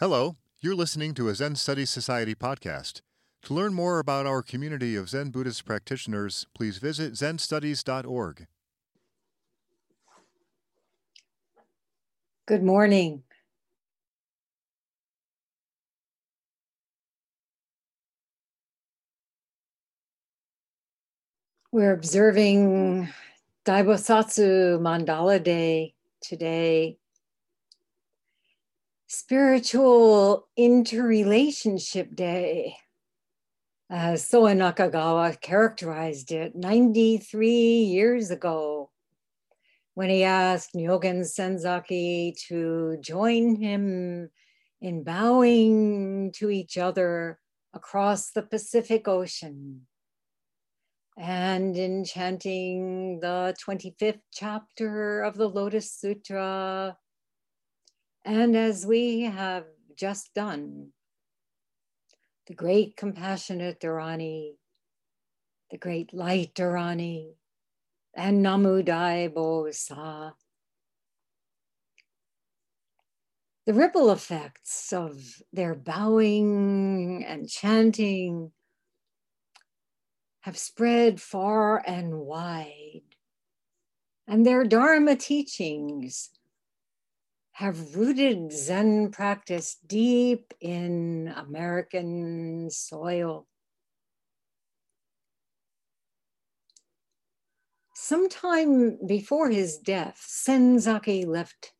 Hello, you're listening to a Zen Studies Society podcast. To learn more about our community of Zen Buddhist practitioners, please visit zenstudies.org. Good morning. We're observing Daibosatsu Mandala Day today. Spiritual Interrelationship Day, uh, as Soen Nakagawa characterized it 93 years ago when he asked Nyogen Senzaki to join him in bowing to each other across the Pacific Ocean and in chanting the 25th chapter of the Lotus Sutra. And as we have just done, the great compassionate Dharani, the great light Dharani, and Namu Dai Bosa. The ripple effects of their bowing and chanting have spread far and wide. And their Dharma teachings have rooted Zen practice deep in American soil. Sometime before his death, Senzaki left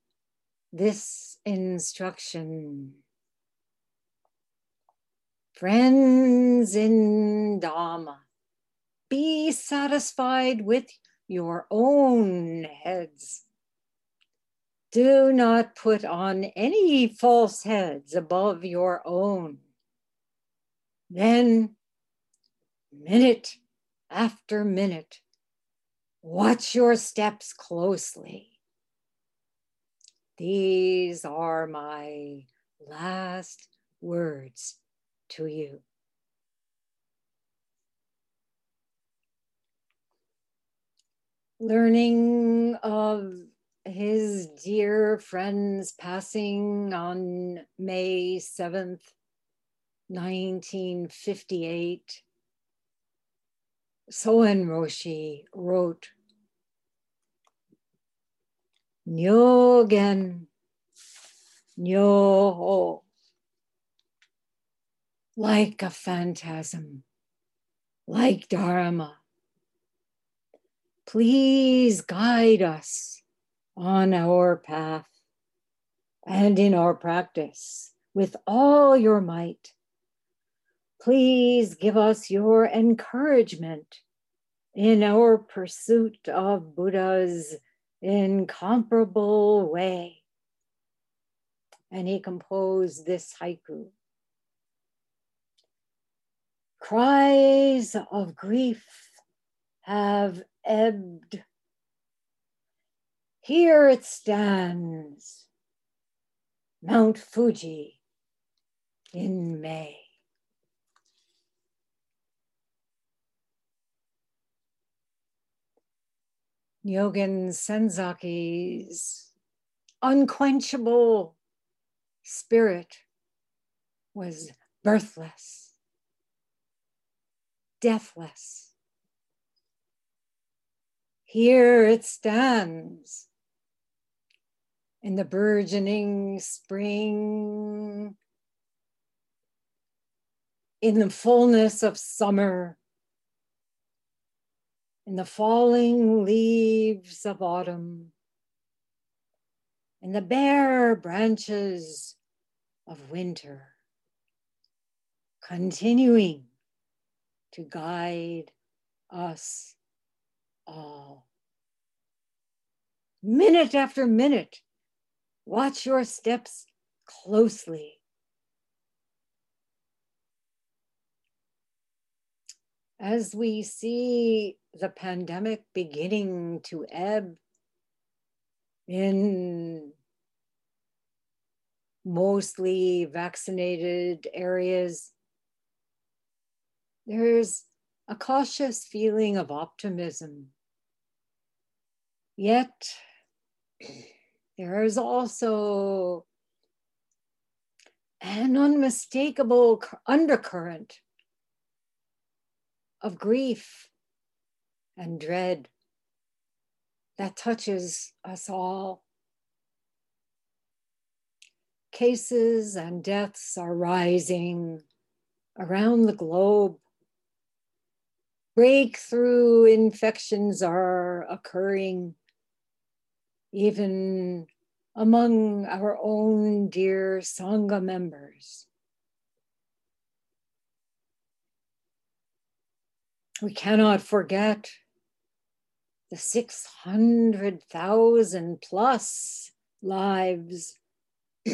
this instruction. Friends in Dharma, be satisfied with your own heads. Do not put on any false heads above your own. Then, minute after minute, watch your steps closely. These are my last words to you. learning of his dear friends passing on May 7th, 1958, Soen Roshi wrote, Nyogen, Nyoho, like a phantasm, like Dharma. Please guide us on our path and in our practice with all your might. Please give us your encouragement in our pursuit of Buddha's incomparable way. And he composed this haiku Cries of grief have ebbed. Here it stands, Mount Fuji in May. Nyogen Senzaki's unquenchable spirit was birthless, deathless here it stands in the burgeoning spring, in the fullness of summer, in the falling leaves of autumn, in the bare branches of winter, continuing to guide us all. Minute after minute, watch your steps closely. As we see the pandemic beginning to ebb in mostly vaccinated areas, there's a cautious feeling of optimism Yet, there is also an unmistakable undercurrent of grief and dread that touches us all. Cases and deaths are rising around the globe. Breakthrough infections are occurring, even among our own dear Sangha members. We cannot forget the 600,000 plus lives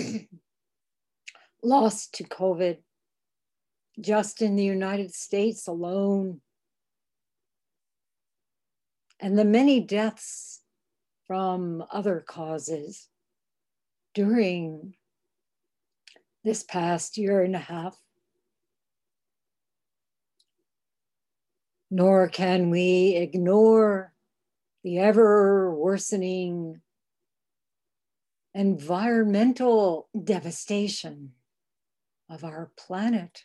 lost to COVID just in the United States alone, and the many deaths from other causes during this past year and a half. Nor can we ignore the ever worsening environmental devastation of our planet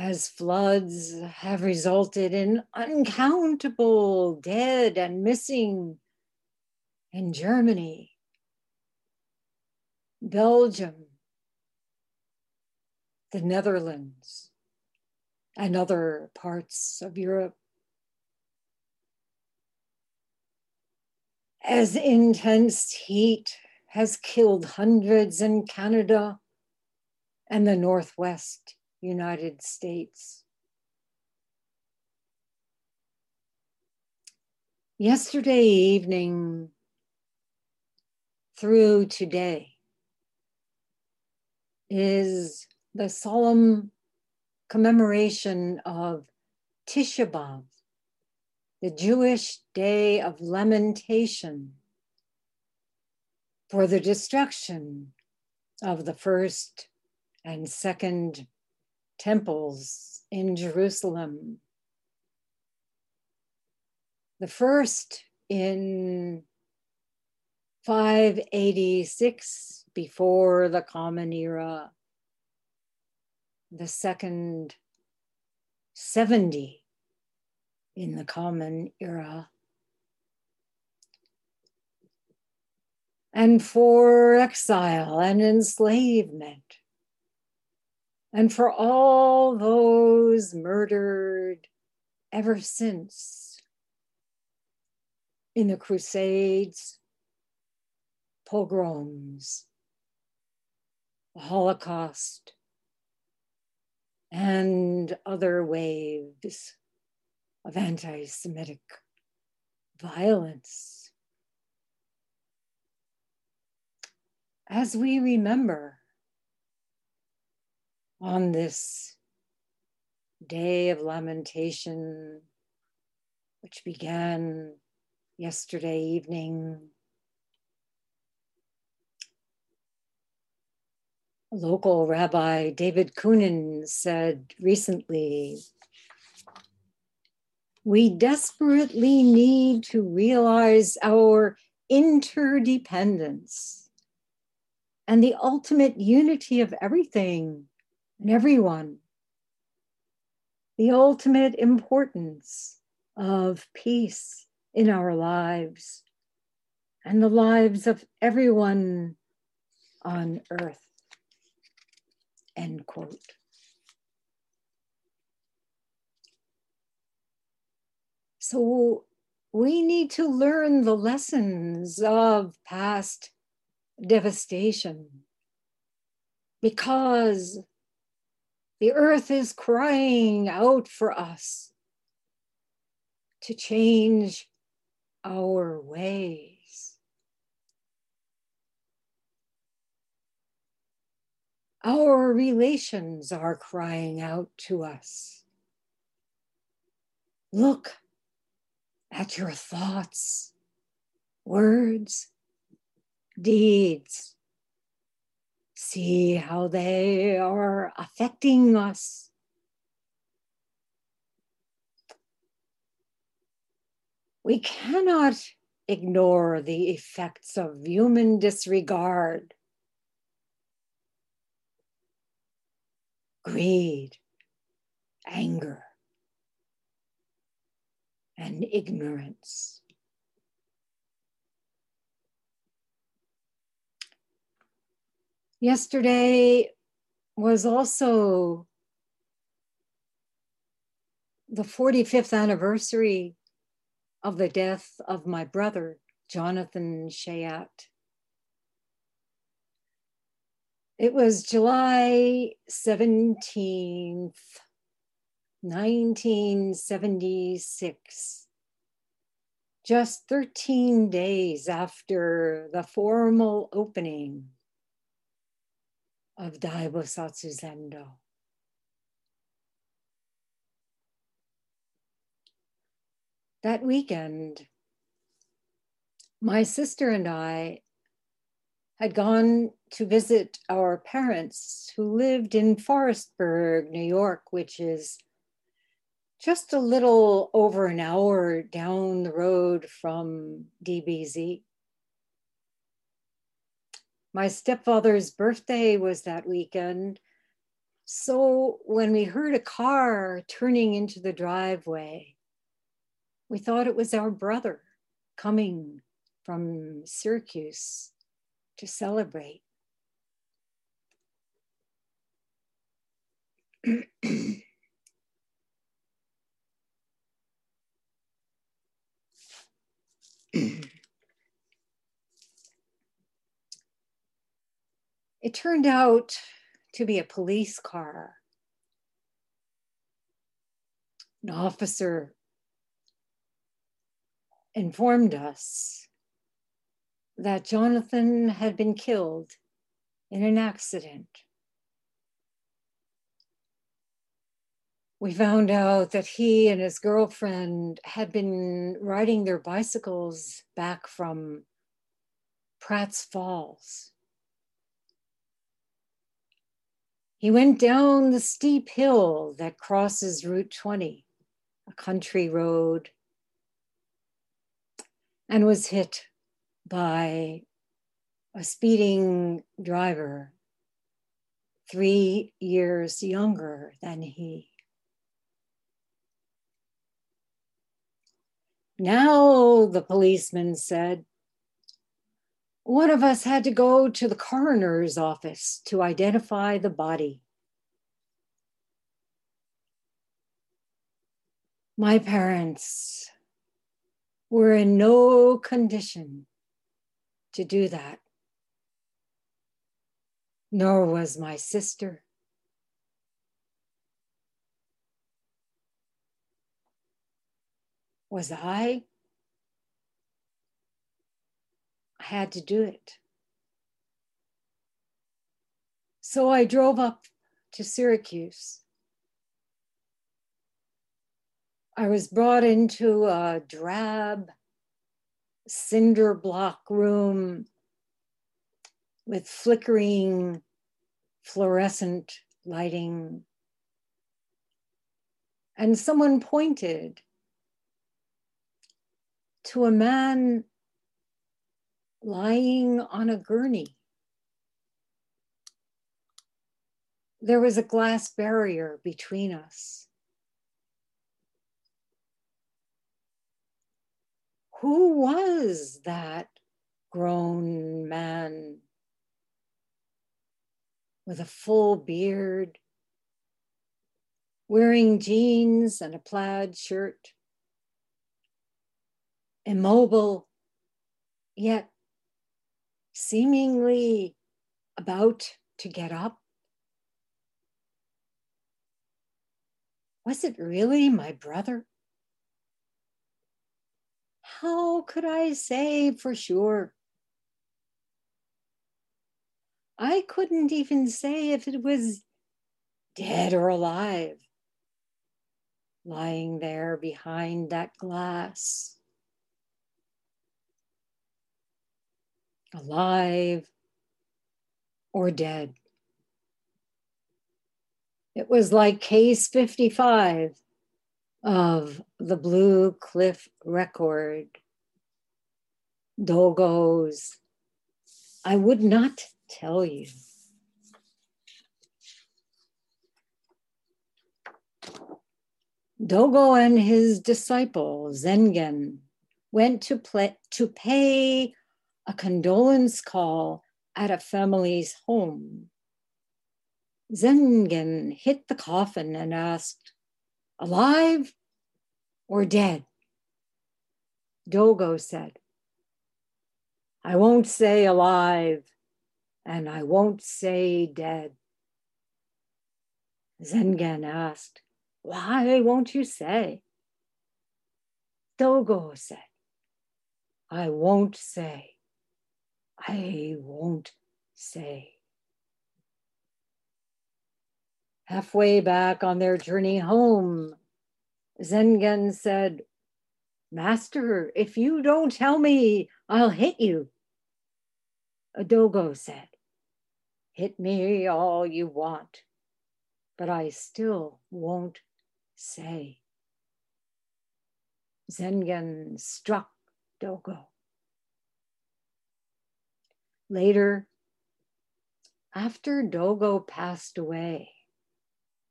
as floods have resulted in uncountable dead and missing in Germany, Belgium, the Netherlands, and other parts of Europe. As intense heat has killed hundreds in Canada and the Northwest United States. Yesterday evening, through today is the solemn commemoration of Tisha B'Av, the Jewish day of lamentation for the destruction of the first and second temples in Jerusalem. The first in 586 before the Common Era, the second 70 in the Common Era. And for exile and enslavement, and for all those murdered ever since in the Crusades, pogroms, the Holocaust, and other waves of anti Semitic violence. As we remember on this day of lamentation, which began yesterday evening local rabbi David Kunin said recently we desperately need to realize our interdependence and the ultimate unity of everything and everyone. The ultimate importance of peace in our lives and the lives of everyone on earth. End quote. So we need to learn the lessons of past devastation because the earth is crying out for us to change our ways. Our relations are crying out to us. Look at your thoughts, words, deeds see how they are affecting us. We cannot ignore the effects of human disregard, greed, anger, and ignorance. Yesterday was also the 45th anniversary of the death of my brother, Jonathan Chayat. It was July 17th, 1976, just 13 days after the formal opening of Daibosatsu Zendo. That weekend, my sister and I had gone to visit our parents who lived in Forestburgh, New York, which is just a little over an hour down the road from DBZ. My stepfather's birthday was that weekend. So when we heard a car turning into the driveway, we thought it was our brother coming from Syracuse to celebrate. it turned out to be a police car. An officer informed us that Jonathan had been killed in an accident. We found out that he and his girlfriend had been riding their bicycles back from Pratt's Falls. He went down the steep hill that crosses Route 20, a country road, and was hit by a speeding driver three years younger than he. Now, the policeman said, one of us had to go to the coroner's office to identify the body. My parents were in no condition to do that, nor was my sister. Was I? I had to do it. So I drove up to Syracuse. I was brought into a drab cinder block room with flickering fluorescent lighting. And someone pointed to a man lying on a gurney. There was a glass barrier between us. Who was that grown man with a full beard, wearing jeans and a plaid shirt? immobile, yet seemingly about to get up? Was it really my brother? How could I say for sure? I couldn't even say if it was dead or alive, lying there behind that glass. Alive or dead. It was like case 55 of the Blue Cliff Record. Dogos. I would not tell you. Dogo and his disciple Zengen went to, play, to pay a condolence call at a family's home. Zengen hit the coffin and asked, Alive or dead? Dogo said, I won't say alive and I won't say dead. Zengen asked, Why won't you say? Dogo said, I won't say. I won't say. Halfway back on their journey home, Zengen said, Master, if you don't tell me, I'll hit you. Dogo said, Hit me all you want, but I still won't say. Zengen struck Dogo. Later, after Dogo passed away,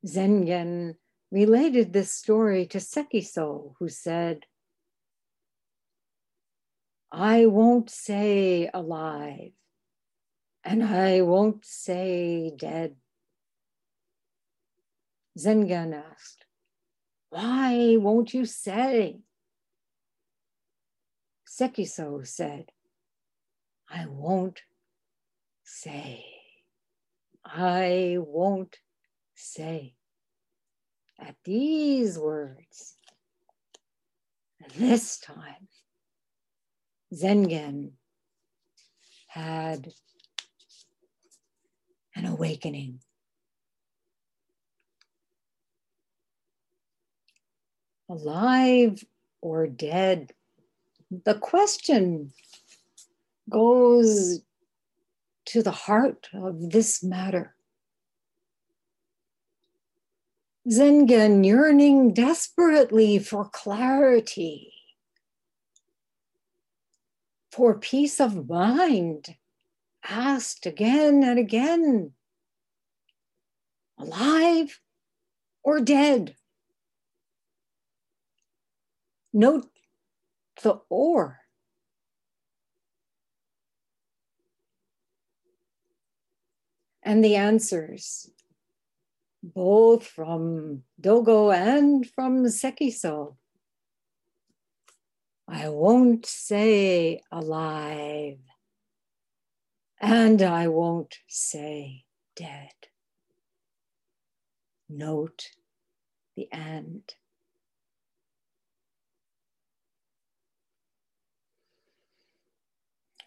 Zengen related this story to Sekiso, who said, I won't say alive, and I won't say dead. Zengen asked, Why won't you say? Sekiso said, I won't say. I won't say. At these words, this time, Zengen had an awakening. Alive or dead? The question goes to the heart of this matter. Zengen yearning desperately for clarity, for peace of mind, asked again and again alive or dead? Note the or. And the answers, both from Dogo and from Sekiso. I won't say alive, and I won't say dead. Note the and.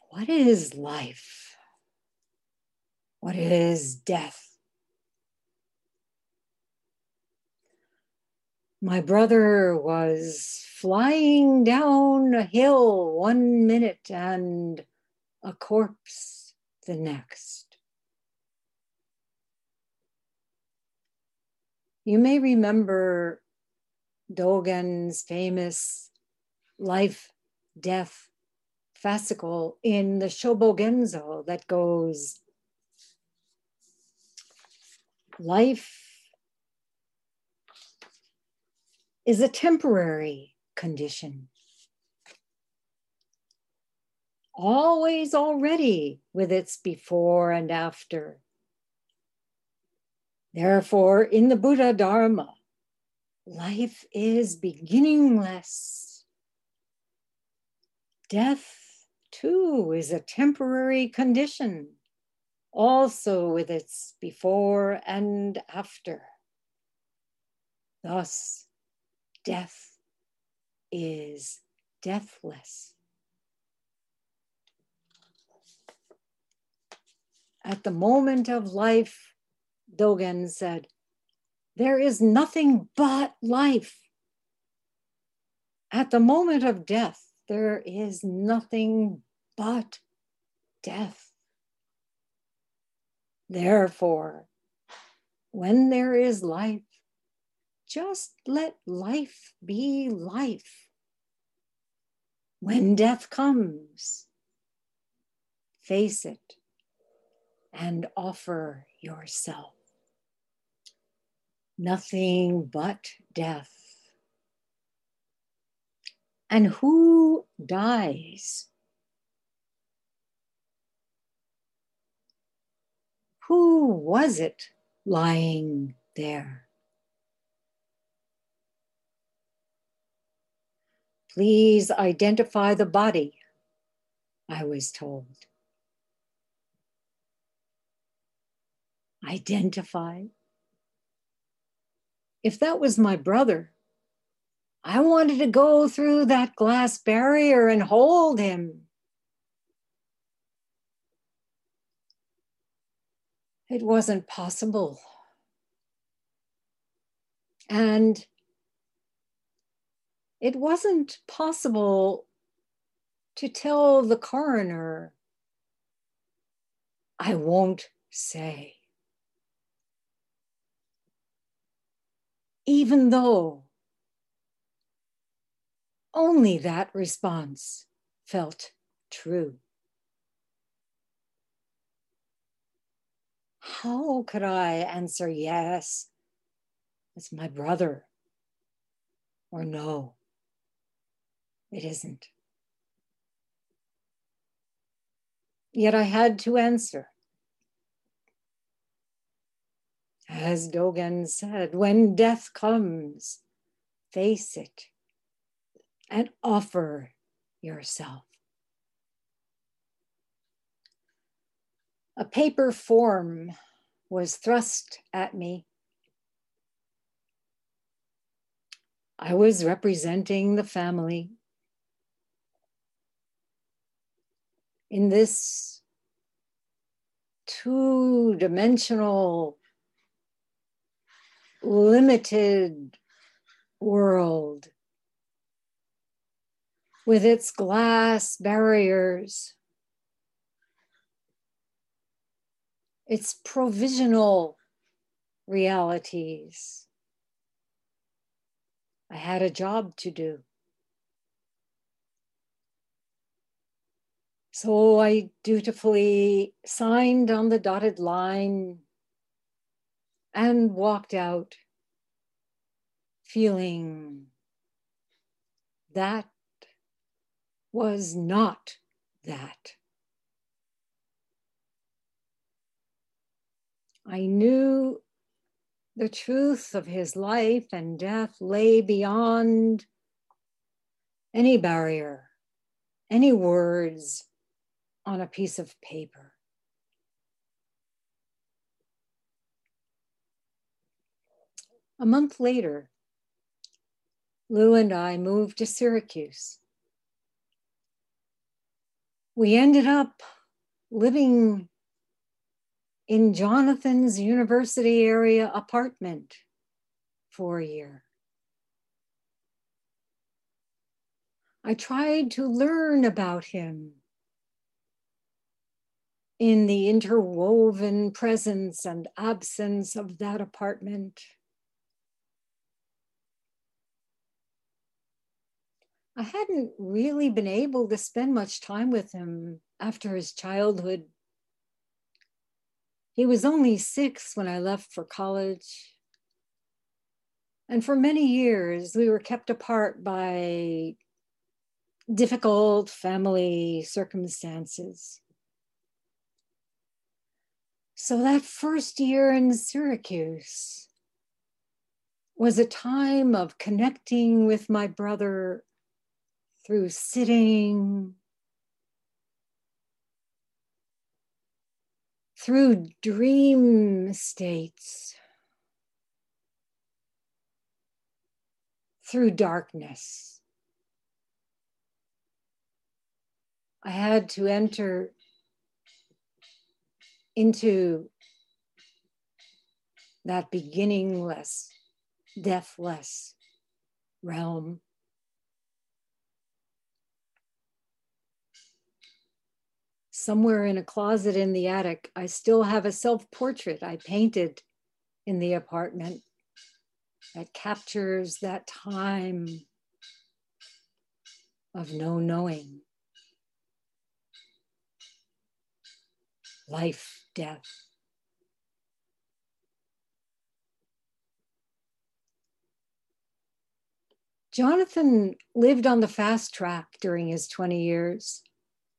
What is life? What is death? My brother was flying down a hill one minute and a corpse the next. You may remember Dogen's famous life death fascicle in the Shobogenzo that goes life is a temporary condition. Always already with its before and after. Therefore, in the Buddha Dharma, life is beginningless. Death, too, is a temporary condition also with its before and after. Thus, death is deathless. At the moment of life, Dogen said, there is nothing but life. At the moment of death, there is nothing but death. Therefore, when there is life, just let life be life. When death comes, face it and offer yourself. Nothing but death And who dies? Who was it lying there? Please identify the body, I was told. Identify? If that was my brother, I wanted to go through that glass barrier and hold him. It wasn't possible. And it wasn't possible to tell the coroner, I won't say. Even though only that response felt true. How could I answer yes? It's my brother. Or no, it isn't. Yet I had to answer. As Dogen said, when death comes, face it and offer yourself. A paper form was thrust at me. I was representing the family. In this two dimensional, limited world with its glass barriers, its provisional realities. I had a job to do. So I dutifully signed on the dotted line and walked out feeling that was not that. I knew the truth of his life and death lay beyond any barrier, any words on a piece of paper. A month later, Lou and I moved to Syracuse we ended up living in Jonathan's university area apartment for a year. I tried to learn about him in the interwoven presence and absence of that apartment. I hadn't really been able to spend much time with him after his childhood. He was only six when I left for college. And for many years, we were kept apart by difficult family circumstances. So that first year in Syracuse was a time of connecting with my brother through sitting, through dream states, through darkness. I had to enter into that beginningless, deathless realm somewhere in a closet in the attic, I still have a self portrait I painted in the apartment that captures that time of no knowing. Life, death. Jonathan lived on the fast track during his 20 years,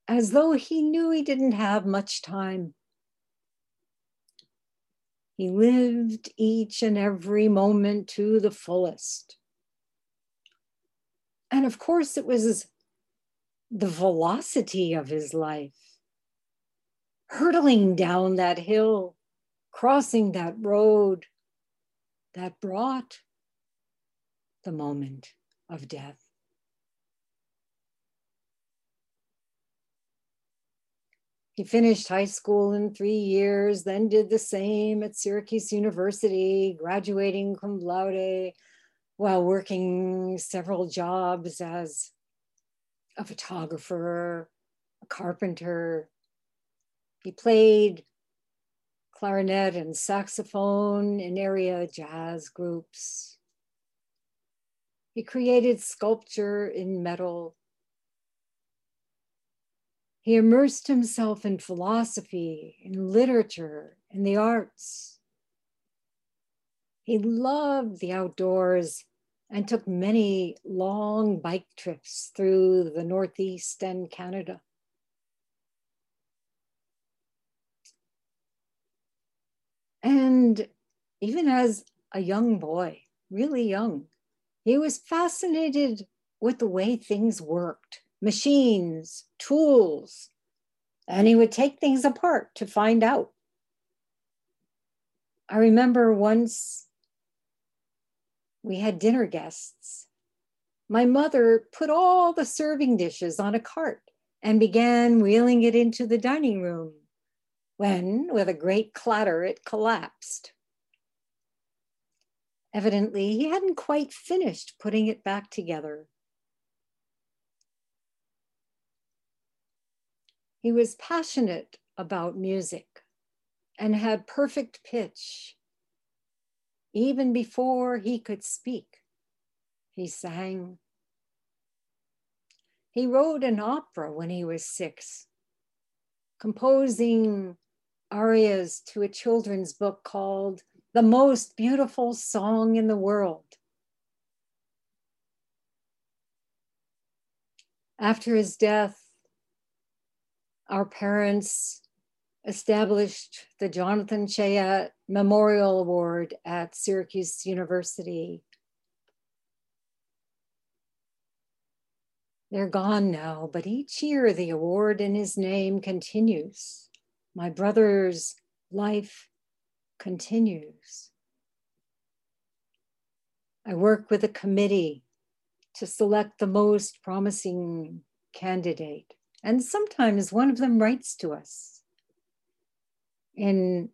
as though he knew he didn't have much time. He lived each and every moment to the fullest. And of course, it was the velocity of his life, hurtling down that hill, crossing that road that brought the moment of death. He finished high school in three years, then did the same at Syracuse University, graduating cum laude while working several jobs as a photographer, a carpenter. He played clarinet and saxophone in area jazz groups. He created sculpture in metal. He immersed himself in philosophy, in literature, in the arts. He loved the outdoors and took many long bike trips through the Northeast and Canada. And even as a young boy, really young, he was fascinated with the way things worked machines, tools, and he would take things apart to find out. I remember once we had dinner guests. My mother put all the serving dishes on a cart and began wheeling it into the dining room when, with a great clatter, it collapsed. Evidently, he hadn't quite finished putting it back together. He was passionate about music and had perfect pitch. Even before he could speak, he sang. He wrote an opera when he was six, composing arias to a children's book called the most beautiful song in the world. After his death, our parents established the Jonathan Chayat Memorial Award at Syracuse University. They're gone now, but each year the award in his name continues. My brother's life continues. I work with a committee to select the most promising candidate, and sometimes one of them writes to us. In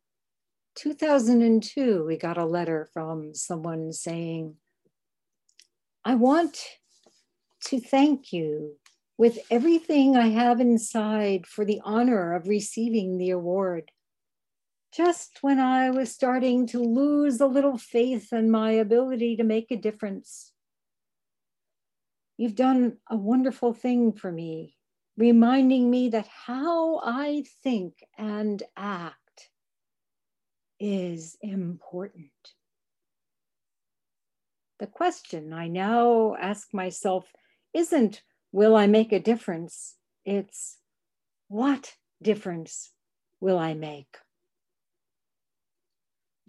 2002, we got a letter from someone saying, I want to thank you with everything I have inside for the honor of receiving the award just when I was starting to lose a little faith in my ability to make a difference. You've done a wonderful thing for me, reminding me that how I think and act is important. The question I now ask myself isn't, will I make a difference? It's, what difference will I make?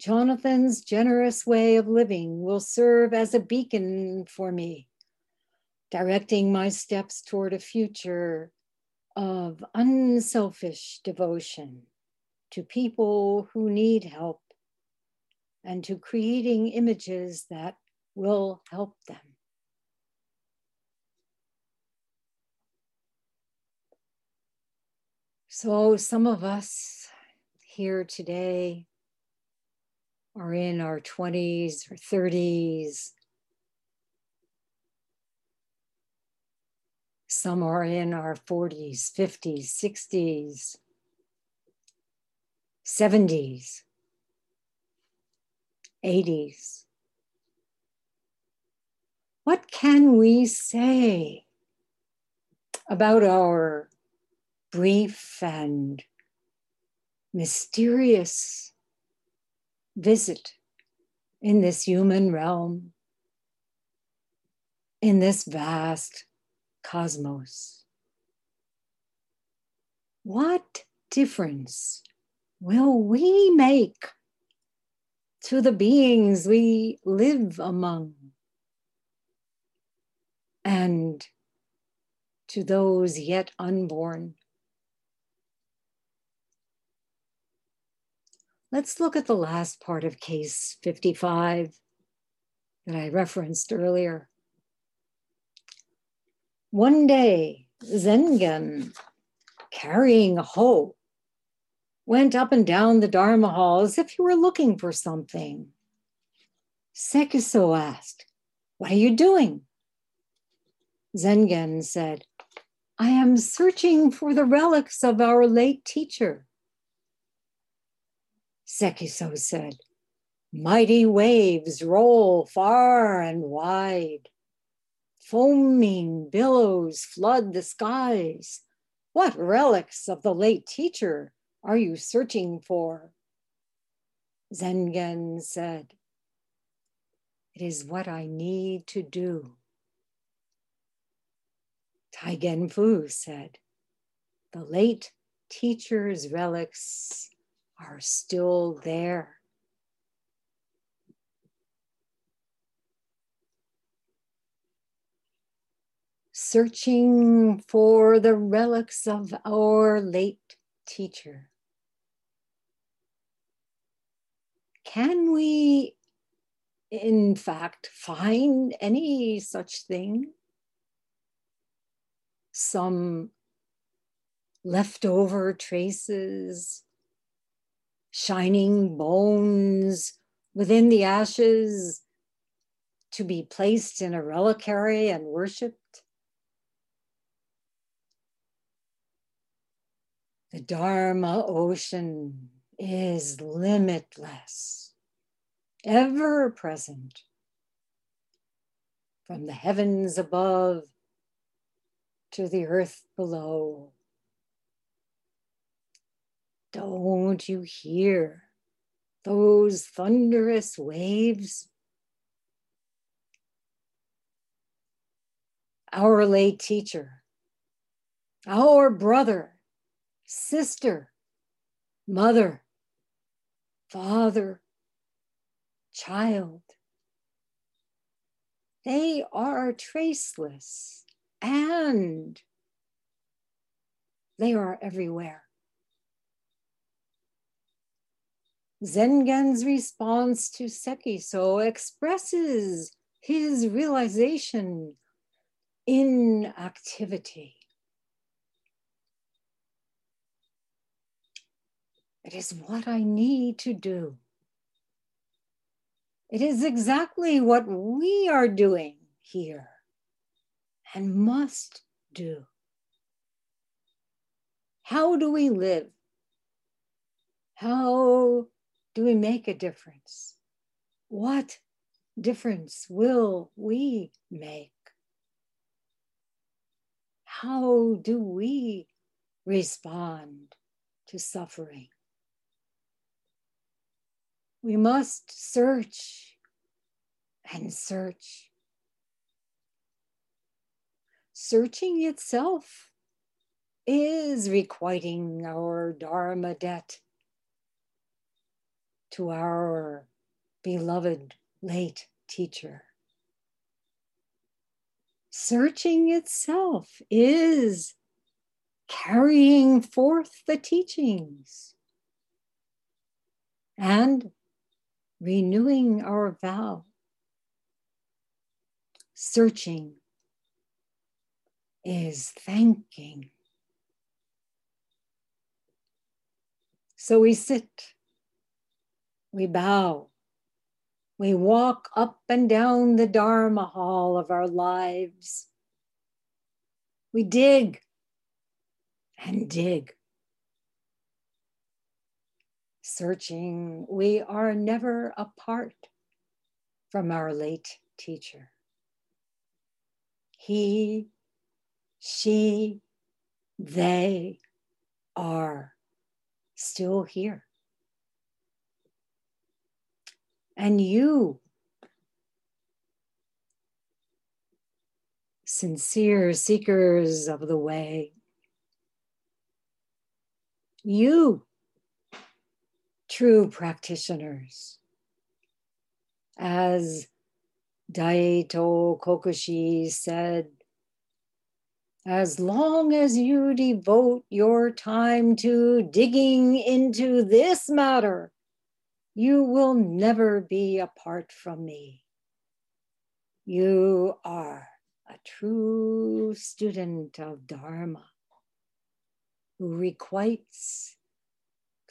Jonathan's generous way of living will serve as a beacon for me, directing my steps toward a future of unselfish devotion to people who need help and to creating images that will help them. So, some of us here today are in our 20s or 30s. Some are in our 40s, 50s, 60s, 70s, 80s. What can we say about our brief and mysterious visit in this human realm. in this vast cosmos. What difference will we make to the beings we live among and to those yet unborn? Let's look at the last part of case 55 that I referenced earlier. One day, Zengen, carrying a hoe, went up and down the Dharma hall as if he were looking for something. Sekiso asked, What are you doing? Zengen said, I am searching for the relics of our late teacher. Sekiso said, Mighty waves roll far and wide. Foaming billows flood the skies. What relics of the late teacher are you searching for? Zengen said, It is what I need to do. Taigen Fu said, The late teacher's relics are still there. Searching for the relics of our late teacher. Can we, in fact, find any such thing? Some leftover traces, shining bones within the ashes to be placed in a reliquary and worshiped? The Dharma ocean is limitless, ever present. From the heavens above to the earth below. Don't you hear those thunderous waves? Our late teacher, our brother, sister, mother, father, child. They are traceless and they are everywhere. Zengen's response to Sekiso expresses his realization in activity. It is what I need to do. It is exactly what we are doing here and must do. How do we live? How do we make a difference? What difference will we make? How do we respond to suffering? We must search and search. Searching itself is requiting our Dharma debt to our beloved late teacher. Searching itself is carrying forth the teachings and renewing our vow, searching is thanking. So we sit, we bow, we walk up and down the Dharma hall of our lives. We dig and dig searching, we are never apart from our late teacher. He, she, they are still here. And you sincere seekers of the way. You, true practitioners, as Daito Kokushi said, as long as you devote your time to digging into this matter, you will never be apart from me. You are a true student of Dharma who requites